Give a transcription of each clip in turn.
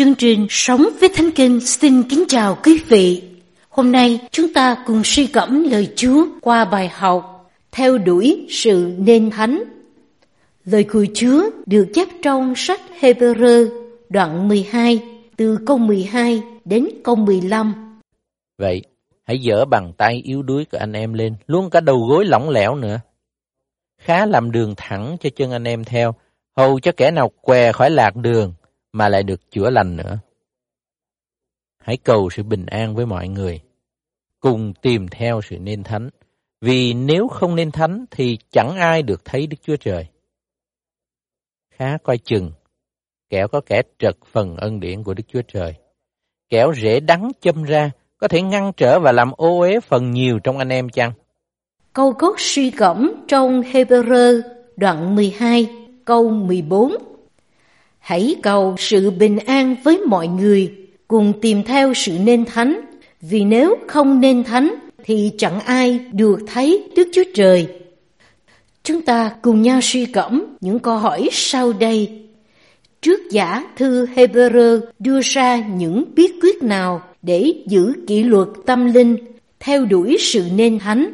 Chương trình Sống với Thánh Kinh xin kính chào quý vị. Hôm nay chúng ta cùng suy gẫm lời Chúa qua bài học Theo đuổi sự nên thánh. Lời của Chúa được chép trong sách Hebrew đoạn 12 từ câu 12 đến câu 15. Vậy, hãy dỡ bàn tay yếu đuối của anh em lên, luôn cả đầu gối lỏng lẻo nữa. Khá làm đường thẳng cho chân anh em theo, hầu cho kẻ nào què khỏi lạc đường mà lại được chữa lành nữa. Hãy cầu sự bình an với mọi người, cùng tìm theo sự nên thánh, vì nếu không nên thánh thì chẳng ai được thấy Đức Chúa Trời. Khá coi chừng, kẻo có kẻ trật phần ân điển của Đức Chúa Trời. Kẻo rễ đắng châm ra, có thể ngăn trở và làm ô uế phần nhiều trong anh em chăng? Câu cốt suy gẫm trong Hebrew đoạn 12 câu 14 Hãy cầu sự bình an với mọi người, cùng tìm theo sự nên thánh, vì nếu không nên thánh thì chẳng ai được thấy Đức Chúa Trời. Chúng ta cùng nhau suy cẩm những câu hỏi sau đây. Trước giả thư Hebrew đưa ra những bí quyết nào để giữ kỷ luật tâm linh, theo đuổi sự nên thánh.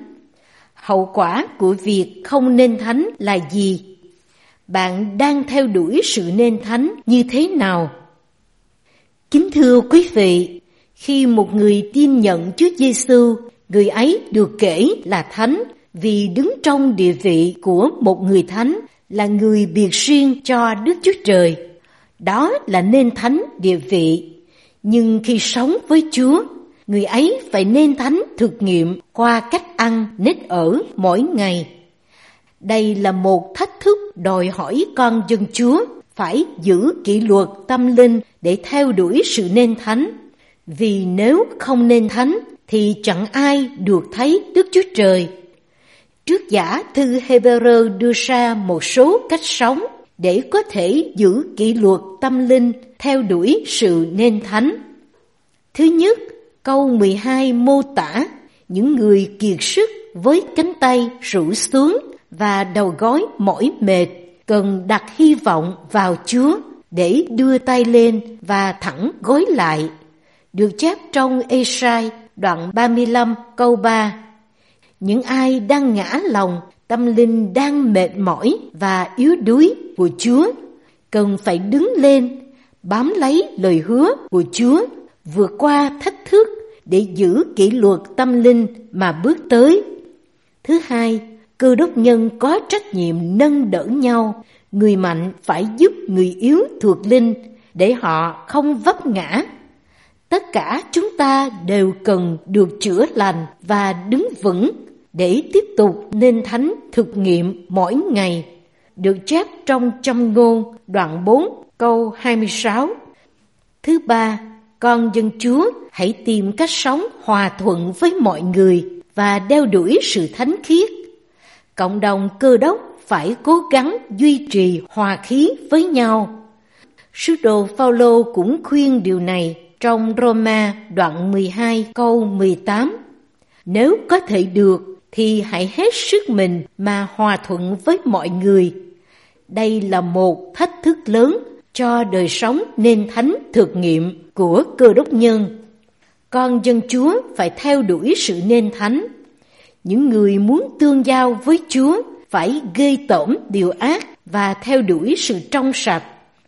Hậu quả của việc không nên thánh là gì? Bạn đang theo đuổi sự nên thánh như thế nào? Kính thưa quý vị, khi một người tin nhận Chúa Giêsu, người ấy được kể là thánh vì đứng trong địa vị của một người thánh là người biệt riêng cho Đức Chúa Trời. Đó là nên thánh địa vị. Nhưng khi sống với Chúa, người ấy phải nên thánh thực nghiệm qua cách ăn, nết ở mỗi ngày đây là một thách thức đòi hỏi con dân Chúa phải giữ kỷ luật tâm linh để theo đuổi sự nên thánh. Vì nếu không nên thánh thì chẳng ai được thấy Đức Chúa Trời. Trước giả thư Hebrew đưa ra một số cách sống để có thể giữ kỷ luật tâm linh theo đuổi sự nên thánh. Thứ nhất, câu 12 mô tả những người kiệt sức với cánh tay rủ xuống và đầu gối mỏi mệt cần đặt hy vọng vào Chúa để đưa tay lên và thẳng gối lại. Được chép trong Esai đoạn 35 câu 3. Những ai đang ngã lòng, tâm linh đang mệt mỏi và yếu đuối của Chúa cần phải đứng lên, bám lấy lời hứa của Chúa, vượt qua thách thức để giữ kỷ luật tâm linh mà bước tới. Thứ hai, Cơ đốc nhân có trách nhiệm nâng đỡ nhau, người mạnh phải giúp người yếu thuộc linh để họ không vấp ngã. Tất cả chúng ta đều cần được chữa lành và đứng vững để tiếp tục nên thánh thực nghiệm mỗi ngày. Được chép trong châm ngôn đoạn 4 câu 26. Thứ ba, con dân Chúa hãy tìm cách sống hòa thuận với mọi người và đeo đuổi sự thánh khiết cộng đồng cơ đốc phải cố gắng duy trì hòa khí với nhau. Sứ đồ Phaolô cũng khuyên điều này trong Roma đoạn 12 câu 18. Nếu có thể được, thì hãy hết sức mình mà hòa thuận với mọi người. Đây là một thách thức lớn cho đời sống nên thánh thực nghiệm của cơ đốc nhân. Con dân Chúa phải theo đuổi sự nên thánh những người muốn tương giao với Chúa phải gây tổn điều ác và theo đuổi sự trong sạch,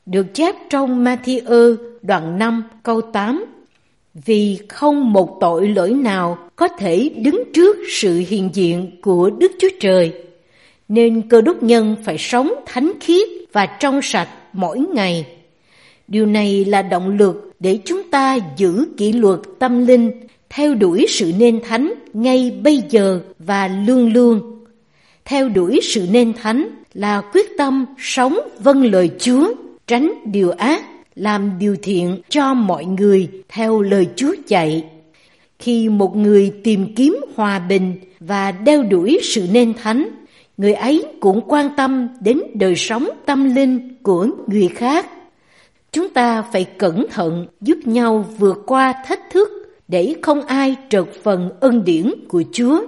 được chép trong Matthew đoạn 5 câu 8. Vì không một tội lỗi nào có thể đứng trước sự hiện diện của Đức Chúa Trời, nên cơ đốc nhân phải sống thánh khiết và trong sạch mỗi ngày. Điều này là động lực để chúng ta giữ kỷ luật tâm linh theo đuổi sự nên thánh ngay bây giờ và luôn luôn. Theo đuổi sự nên thánh là quyết tâm sống vâng lời Chúa, tránh điều ác, làm điều thiện cho mọi người theo lời Chúa dạy. Khi một người tìm kiếm hòa bình và đeo đuổi sự nên thánh, người ấy cũng quan tâm đến đời sống tâm linh của người khác. Chúng ta phải cẩn thận giúp nhau vượt qua thách thức để không ai trật phần ân điển của Chúa.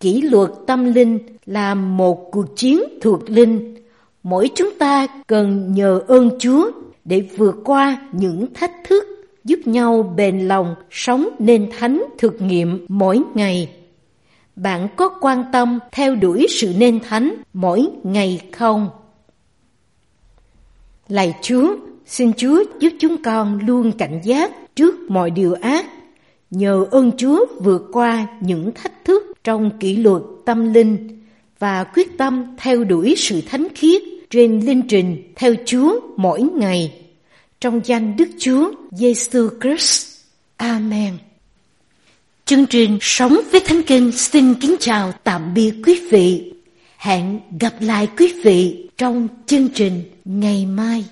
Kỷ luật tâm linh là một cuộc chiến thuộc linh. Mỗi chúng ta cần nhờ ơn Chúa để vượt qua những thách thức, giúp nhau bền lòng sống nên thánh thực nghiệm mỗi ngày. Bạn có quan tâm theo đuổi sự nên thánh mỗi ngày không? Lạy Chúa, xin Chúa giúp chúng con luôn cảnh giác trước mọi điều ác, nhờ ơn Chúa vượt qua những thách thức trong kỷ luật tâm linh và quyết tâm theo đuổi sự thánh khiết trên linh trình theo Chúa mỗi ngày. Trong danh Đức Chúa Giêsu Christ. Amen. Chương trình Sống với Thánh Kinh xin kính chào tạm biệt quý vị. Hẹn gặp lại quý vị trong chương trình ngày mai.